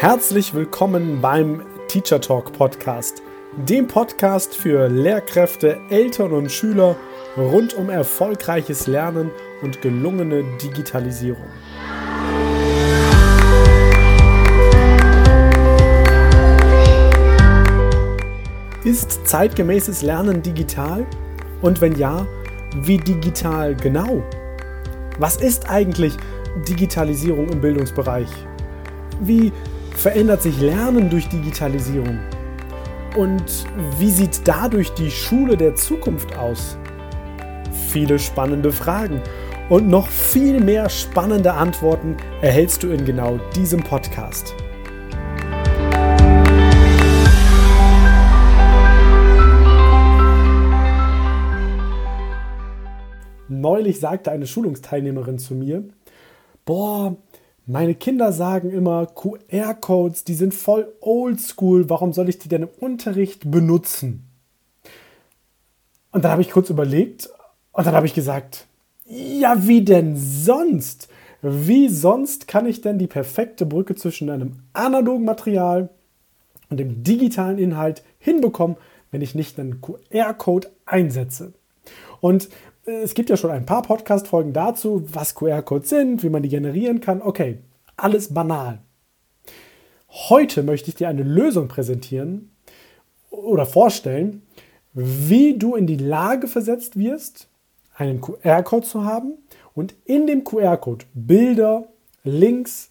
Herzlich willkommen beim Teacher Talk Podcast, dem Podcast für Lehrkräfte, Eltern und Schüler rund um erfolgreiches Lernen und gelungene Digitalisierung. Ist zeitgemäßes Lernen digital? Und wenn ja, wie digital genau? Was ist eigentlich Digitalisierung im Bildungsbereich? Wie verändert sich Lernen durch Digitalisierung? Und wie sieht dadurch die Schule der Zukunft aus? Viele spannende Fragen und noch viel mehr spannende Antworten erhältst du in genau diesem Podcast. Neulich sagte eine Schulungsteilnehmerin zu mir, boah, meine Kinder sagen immer, QR-Codes, die sind voll oldschool, warum soll ich die denn im Unterricht benutzen? Und dann habe ich kurz überlegt und dann habe ich gesagt, ja, wie denn sonst? Wie sonst kann ich denn die perfekte Brücke zwischen einem analogen Material und dem digitalen Inhalt hinbekommen, wenn ich nicht einen QR-Code einsetze? Und es gibt ja schon ein paar Podcast-Folgen dazu, was QR-Codes sind, wie man die generieren kann. Okay, alles banal. Heute möchte ich dir eine Lösung präsentieren oder vorstellen, wie du in die Lage versetzt wirst, einen QR-Code zu haben und in dem QR-Code Bilder, Links,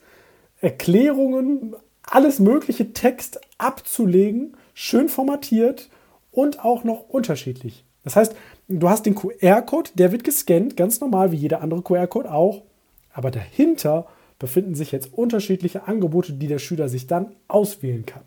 Erklärungen, alles mögliche Text abzulegen, schön formatiert und auch noch unterschiedlich. Das heißt, du hast den QR-Code, der wird gescannt, ganz normal wie jeder andere QR-Code auch, aber dahinter befinden sich jetzt unterschiedliche Angebote, die der Schüler sich dann auswählen kann.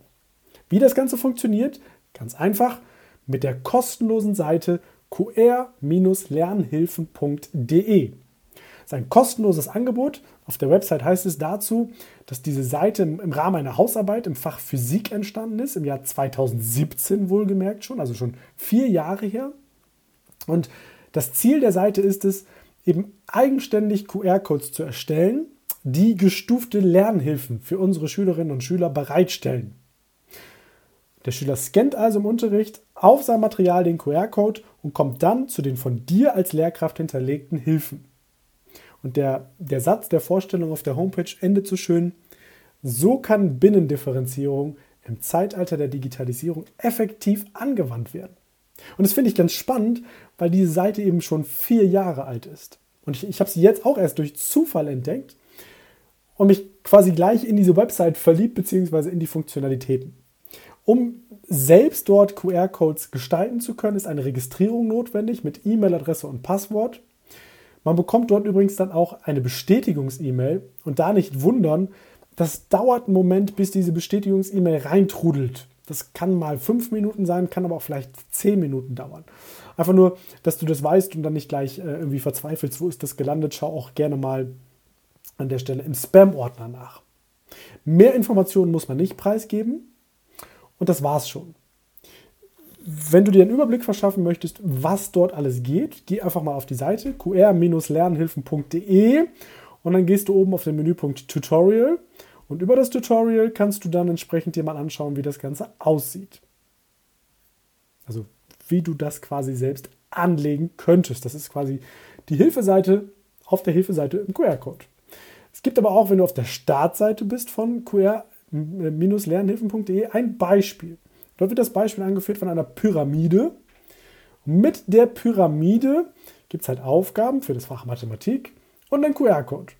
Wie das Ganze funktioniert? Ganz einfach mit der kostenlosen Seite qr-lernhilfen.de. Das ist ein kostenloses Angebot. Auf der Website heißt es dazu, dass diese Seite im Rahmen einer Hausarbeit im Fach Physik entstanden ist, im Jahr 2017 wohlgemerkt schon, also schon vier Jahre her. Und das Ziel der Seite ist es, eben eigenständig QR-Codes zu erstellen, die gestufte Lernhilfen für unsere Schülerinnen und Schüler bereitstellen. Der Schüler scannt also im Unterricht auf sein Material den QR-Code und kommt dann zu den von dir als Lehrkraft hinterlegten Hilfen. Und der, der Satz der Vorstellung auf der Homepage endet so schön, so kann Binnendifferenzierung im Zeitalter der Digitalisierung effektiv angewandt werden. Und das finde ich ganz spannend, weil diese Seite eben schon vier Jahre alt ist. Und ich, ich habe sie jetzt auch erst durch Zufall entdeckt und mich quasi gleich in diese Website verliebt, beziehungsweise in die Funktionalitäten. Um selbst dort QR-Codes gestalten zu können, ist eine Registrierung notwendig mit E-Mail-Adresse und Passwort. Man bekommt dort übrigens dann auch eine Bestätigungs-E-Mail und da nicht wundern, das dauert einen Moment, bis diese Bestätigungs-E-Mail reintrudelt. Das kann mal fünf Minuten sein, kann aber auch vielleicht zehn Minuten dauern. Einfach nur, dass du das weißt und dann nicht gleich äh, irgendwie verzweifelst, wo ist das gelandet. Schau auch gerne mal an der Stelle im Spam-Ordner nach. Mehr Informationen muss man nicht preisgeben und das war's schon. Wenn du dir einen Überblick verschaffen möchtest, was dort alles geht, geh einfach mal auf die Seite qr-lernhilfen.de und dann gehst du oben auf den Menüpunkt Tutorial und über das Tutorial kannst du dann entsprechend dir mal anschauen, wie das Ganze aussieht. Also wie du das quasi selbst anlegen könntest. Das ist quasi die Hilfeseite auf der Hilfeseite im QR-Code. Es gibt aber auch, wenn du auf der Startseite bist von qr-lernhilfen.de, ein Beispiel. Dort wird das Beispiel angeführt von einer Pyramide. mit der Pyramide gibt es halt Aufgaben für das Fach Mathematik und einen QR-Code.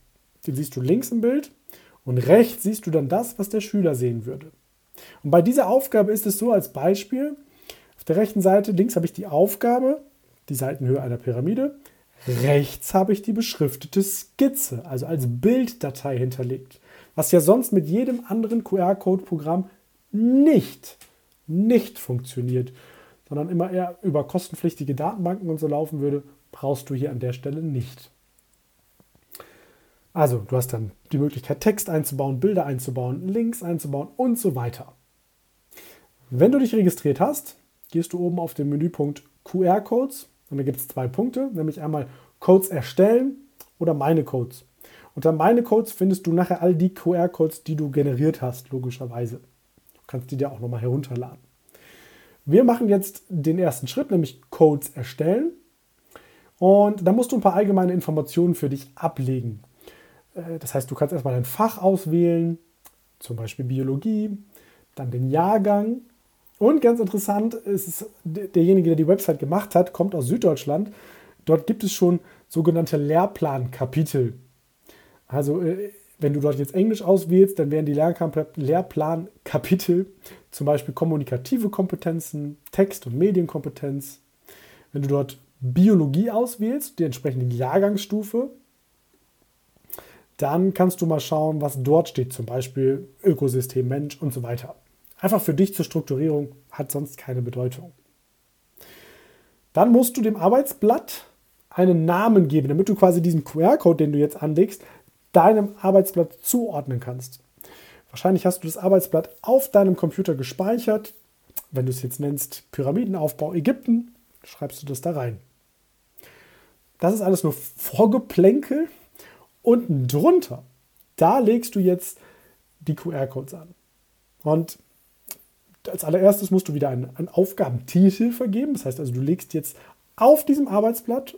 Den siehst du links im Bild und rechts siehst du dann das, was der Schüler sehen würde. Und bei dieser Aufgabe ist es so als Beispiel, auf der rechten Seite links habe ich die Aufgabe, die Seitenhöhe einer Pyramide. Rechts habe ich die beschriftete Skizze, also als Bilddatei hinterlegt, was ja sonst mit jedem anderen QR-Code-Programm nicht, nicht funktioniert, sondern immer eher über kostenpflichtige Datenbanken und so laufen würde, brauchst du hier an der Stelle nicht. Also, du hast dann die Möglichkeit, Text einzubauen, Bilder einzubauen, Links einzubauen und so weiter. Wenn du dich registriert hast, gehst du oben auf den Menüpunkt QR-Codes und da gibt es zwei Punkte, nämlich einmal Codes erstellen oder meine Codes. Unter meine Codes findest du nachher all die QR-Codes, die du generiert hast, logischerweise. Du kannst die dir auch nochmal herunterladen. Wir machen jetzt den ersten Schritt, nämlich Codes erstellen. Und da musst du ein paar allgemeine Informationen für dich ablegen. Äh, das heißt, du kannst erstmal ein Fach auswählen, zum Beispiel Biologie, dann den Jahrgang. Und ganz interessant ist es, derjenige, der die Website gemacht hat, kommt aus Süddeutschland. Dort gibt es schon sogenannte Lehrplankapitel. Also äh, wenn du dort jetzt Englisch auswählst, dann wären die Lehrplankapitel zum Beispiel kommunikative Kompetenzen, Text- und Medienkompetenz. Wenn du dort Biologie auswählst, die entsprechende Jahrgangsstufe, dann kannst du mal schauen, was dort steht, zum Beispiel Ökosystem, Mensch und so weiter. Einfach für dich zur Strukturierung hat sonst keine Bedeutung. Dann musst du dem Arbeitsblatt einen Namen geben, damit du quasi diesen QR-Code, den du jetzt anlegst, deinem Arbeitsblatt zuordnen kannst. Wahrscheinlich hast du das Arbeitsblatt auf deinem Computer gespeichert. Wenn du es jetzt nennst Pyramidenaufbau Ägypten, schreibst du das da rein. Das ist alles nur Vorgeplänkel. Unten drunter, da legst du jetzt die QR-Codes an. Und als allererstes musst du wieder einen, einen Aufgabentitel vergeben. Das heißt also, du legst jetzt auf diesem Arbeitsblatt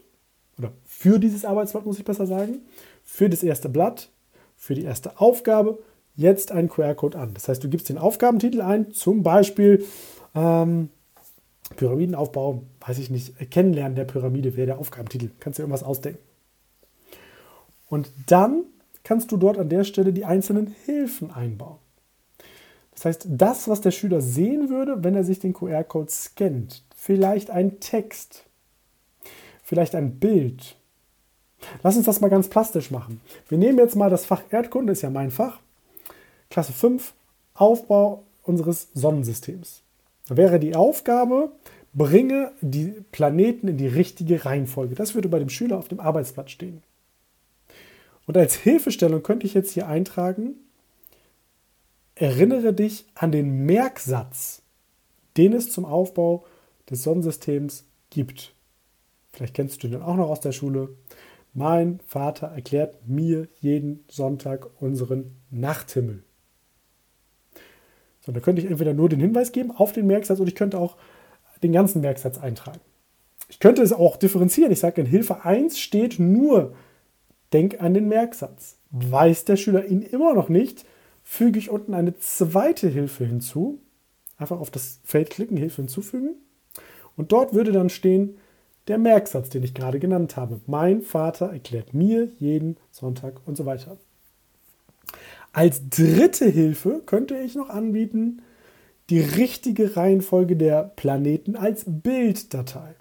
oder für dieses Arbeitsblatt, muss ich besser sagen, für das erste Blatt, für die erste Aufgabe jetzt einen QR-Code an. Das heißt, du gibst den Aufgabentitel ein, zum Beispiel ähm, Pyramidenaufbau, weiß ich nicht, Kennenlernen der Pyramide wäre der Aufgabentitel. Kannst du irgendwas ausdenken. Und dann kannst du dort an der Stelle die einzelnen Hilfen einbauen. Das heißt, das, was der Schüler sehen würde, wenn er sich den QR-Code scannt, vielleicht ein Text, vielleicht ein Bild. Lass uns das mal ganz plastisch machen. Wir nehmen jetzt mal das Fach Erdkunde, ist ja mein Fach. Klasse 5, Aufbau unseres Sonnensystems. Da wäre die Aufgabe, bringe die Planeten in die richtige Reihenfolge. Das würde bei dem Schüler auf dem Arbeitsblatt stehen. Und als Hilfestellung könnte ich jetzt hier eintragen, erinnere dich an den Merksatz, den es zum Aufbau des Sonnensystems gibt. Vielleicht kennst du den auch noch aus der Schule. Mein Vater erklärt mir jeden Sonntag unseren Nachthimmel. So, da könnte ich entweder nur den Hinweis geben auf den Merksatz oder ich könnte auch den ganzen Merksatz eintragen. Ich könnte es auch differenzieren. Ich sage, in Hilfe 1 steht nur, denk an den Merksatz. Weiß der Schüler ihn immer noch nicht, füge ich unten eine zweite Hilfe hinzu. Einfach auf das Feld klicken, Hilfe hinzufügen. Und dort würde dann stehen der Merksatz, den ich gerade genannt habe. Mein Vater erklärt mir jeden Sonntag und so weiter. Als dritte Hilfe könnte ich noch anbieten, die richtige Reihenfolge der Planeten als Bilddatei.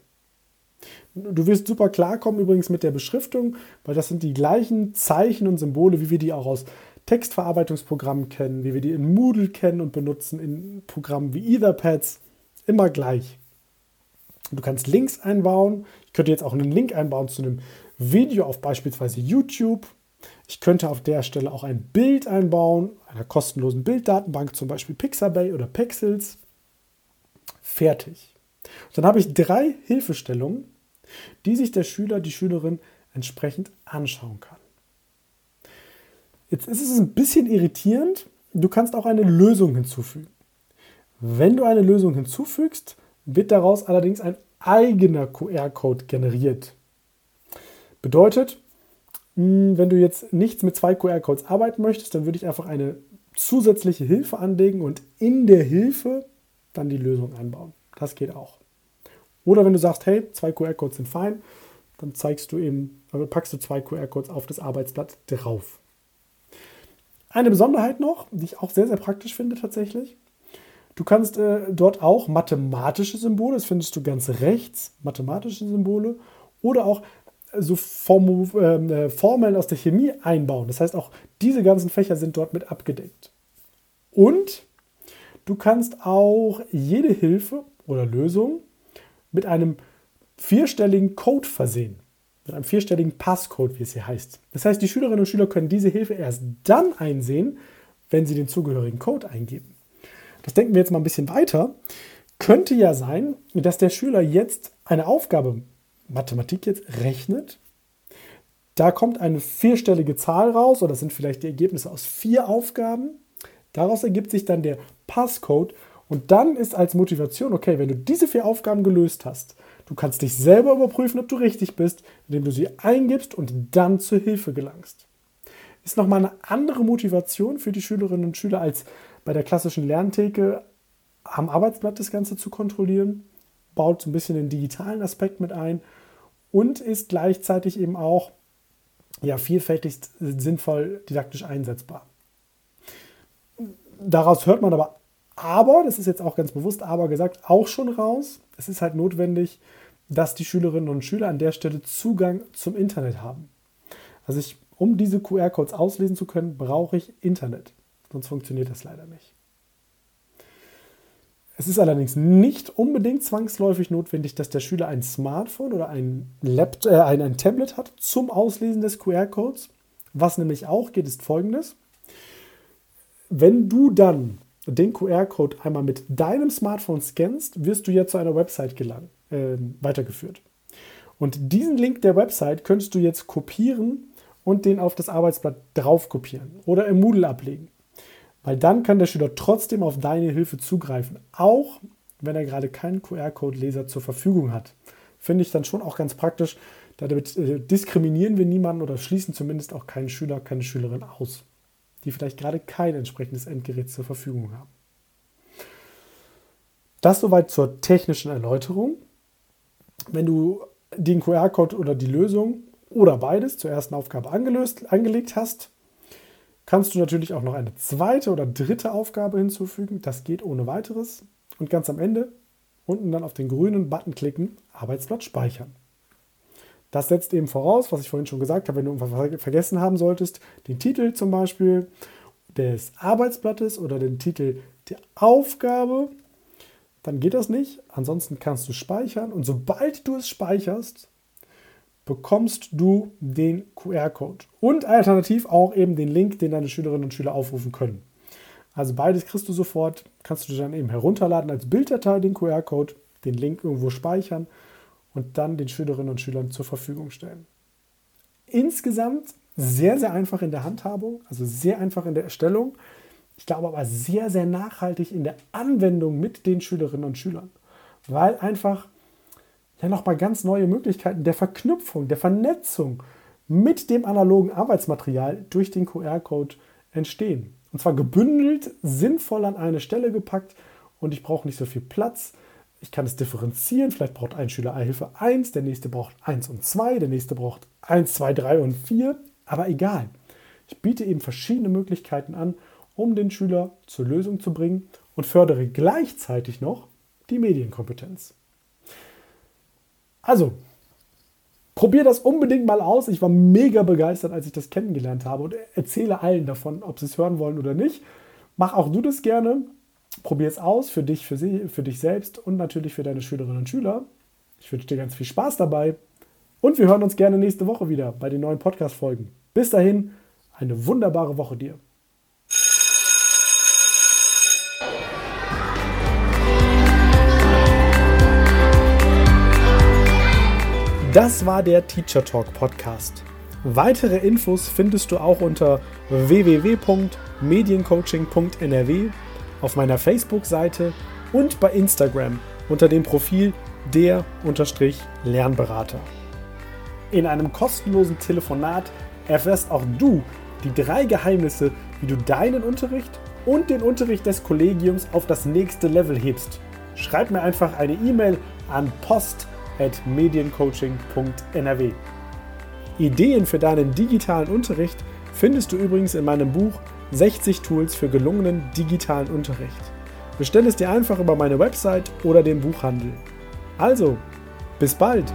Du wirst super klarkommen übrigens mit der Beschriftung, weil das sind die gleichen Zeichen und Symbole, wie wir die auch aus Textverarbeitungsprogrammen kennen, wie wir die in Moodle kennen und benutzen in Programmen wie Etherpads. Immer gleich. Du kannst Links einbauen. Ich könnte jetzt auch einen Link einbauen zu einem Video auf beispielsweise YouTube ich könnte auf der Stelle auch ein Bild einbauen, einer kostenlosen Bilddatenbank, zum Beispiel Pixabay oder Pexels. Fertig. Und dann habe ich drei Hilfestellungen, die sich der Schüler, die Schülerin entsprechend anschauen kann. Jetzt ist es ein bisschen irritierend. Du kannst auch eine Lösung hinzufügen. Wenn du eine Lösung hinzufügst, wird daraus allerdings ein eigener QR-Code generiert. Bedeutet, hm, wenn du jetzt nichts mit zwei QR-Codes arbeiten möchtest, dann würde ich einfach eine zusätzliche Hilfe anlegen und in der Hilfe dann die Lösung einbauen. Das geht auch. Oder wenn du sagst, hey, zwei QR-Codes sind fein, dann zeigst du eben, also packst du zwei QR-Codes auf das Arbeitsblatt drauf. Eine Besonderheit noch, die ich auch sehr, sehr praktisch finde tatsächlich. Du kannst äh, dort auch mathematische Symbole, das findest du ganz rechts, mathematische Symbole oder auch so Form, ähm, äh, Formeln aus der Chemie einbauen. Das heißt, auch diese ganzen Fächer sind dort mit abgedeckt. Und du kannst auch jede Hilfe oder Lösung mit einem vierstelligen Code versehen. Mit einem vierstelligen Passcode, wie es hier heißt. Das heißt, die Schülerinnen und Schüler können diese Hilfe erst dann einsehen, wenn sie den zugehörigen Code eingeben. Das denken wir jetzt mal ein bisschen weiter. Könnte ja sein, dass der Schüler jetzt eine Aufgabe Mathematik jetzt rechnet, Da kommt eine vierstellige Zahl raus oder das sind vielleicht die Ergebnisse aus vier Aufgaben. Daraus ergibt sich dann der Passcode und dann ist als Motivation, okay, wenn du diese vier Aufgaben gelöst hast, du kannst dich selber überprüfen, ob du richtig bist, indem du sie eingibst und dann zur Hilfe gelangst. Ist nochmal eine andere Motivation für die Schülerinnen und Schüler als bei der klassischen Lerntheke am Arbeitsblatt das Ganze zu kontrollieren, baut so ein bisschen den digitalen Aspekt mit ein und ist gleichzeitig eben auch ja, vielfältig sinnvoll didaktisch einsetzbar. Daraus hört man aber aber, das ist jetzt auch ganz bewusst aber gesagt, auch schon raus. Es ist halt notwendig, dass die Schülerinnen und Schüler an der Stelle Zugang zum Internet haben. Also ich, um diese QR-Codes auslesen zu können, brauche ich Internet. Sonst funktioniert das leider nicht. Es ist allerdings nicht unbedingt zwangsläufig notwendig, dass der Schüler ein Smartphone oder ein, Laptop, äh, ein, ein Tablet hat zum Auslesen des QR-Codes. Was nämlich auch geht, ist folgendes. Wenn du dann den QR-Code einmal mit deinem Smartphone scannst, wirst du ja zu einer Website gelangen, äh, weitergeführt. Und diesen Link der Website könntest du jetzt kopieren und den auf das Arbeitsblatt drauf kopieren oder im Moodle ablegen. Weil dann kann der Schüler trotzdem auf deine Hilfe zugreifen, auch wenn er gerade keinen QR-Code-Leser zur Verfügung hat. Finde ich dann schon auch ganz praktisch. Damit äh, diskriminieren wir niemanden oder schließen zumindest auch keinen Schüler, keine Schülerin aus, die vielleicht gerade kein entsprechendes Endgerät zur Verfügung haben. Das soweit zur technischen Erläuterung. Wenn du den QR-Code oder die Lösung oder beides zur ersten Aufgabe angelöst, angelegt hast, kannst du natürlich auch noch eine zweite oder dritte Aufgabe hinzufügen. Das geht ohne weiteres. Und ganz am Ende unten dann auf den grünen Button klicken, Arbeitsblatt speichern. Das setzt eben voraus, was ich vorhin schon gesagt habe, wenn du irgendwas vergessen haben solltest, den Titel zum Beispiel des Arbeitsblattes oder den Titel der Aufgabe, dann geht das nicht. Ansonsten kannst du speichern und sobald du es speicherst, bekommst du den QR-Code und alternativ auch eben den Link, den deine Schülerinnen und Schüler aufrufen können. Also beides kriegst du sofort, kannst du dann eben herunterladen als Bilddatei den QR-Code, den Link irgendwo speichern und dann den Schülerinnen und Schülern zur Verfügung stellen. Insgesamt sehr, sehr einfach in der Handhabung, also sehr einfach in der Erstellung. Ich glaube aber sehr, sehr nachhaltig in der Anwendung mit den Schülerinnen und Schülern, weil einfach ja nochmal ganz neue Möglichkeiten der Verknüpfung, der Vernetzung mit dem analogen Arbeitsmaterial durch den QR-Code entstehen. Und zwar gebündelt, sinnvoll an eine Stelle gepackt und ich brauche nicht so viel Platz. Ich kann es differenzieren. Vielleicht braucht ein Schüler Hilfe 1, der nächste braucht 1 und 2, der nächste braucht 1, 2, 3 und 4. Aber egal. Ich biete eben verschiedene Möglichkeiten an, um den Schüler zur Lösung zu bringen und fördere gleichzeitig noch die Medienkompetenz. Also, probier das unbedingt mal aus. Ich war mega begeistert, als ich das kennengelernt habe und erzähle allen davon, ob sie es hören wollen oder nicht. Mach auch du das gerne. Probier es aus für dich, für, sie, für dich selbst und natürlich für deine Schülerinnen und Schüler. Ich wünsche dir ganz viel Spaß dabei und wir hören uns gerne nächste Woche wieder bei den neuen Podcast-Folgen. Bis dahin, eine wunderbare Woche dir. Das war der Teacher Talk Podcast. Weitere Infos findest du auch unter www.mediencoaching.nrw auf meiner Facebook-Seite und bei Instagram unter dem Profil der-lernberater. In einem kostenlosen Telefonat erfährst auch du die drei Geheimnisse, wie du deinen Unterricht und den Unterricht des Kollegiums auf das nächste Level hebst. Schreib mir einfach eine E-Mail an post@ mediencoaching.nrw. Ideen für deinen digitalen Unterricht findest du übrigens in meinem Buch 60 Tools für gelungenen digitalen Unterricht. Bestell es dir einfach über meine Website oder den Buchhandel. Also, bis bald!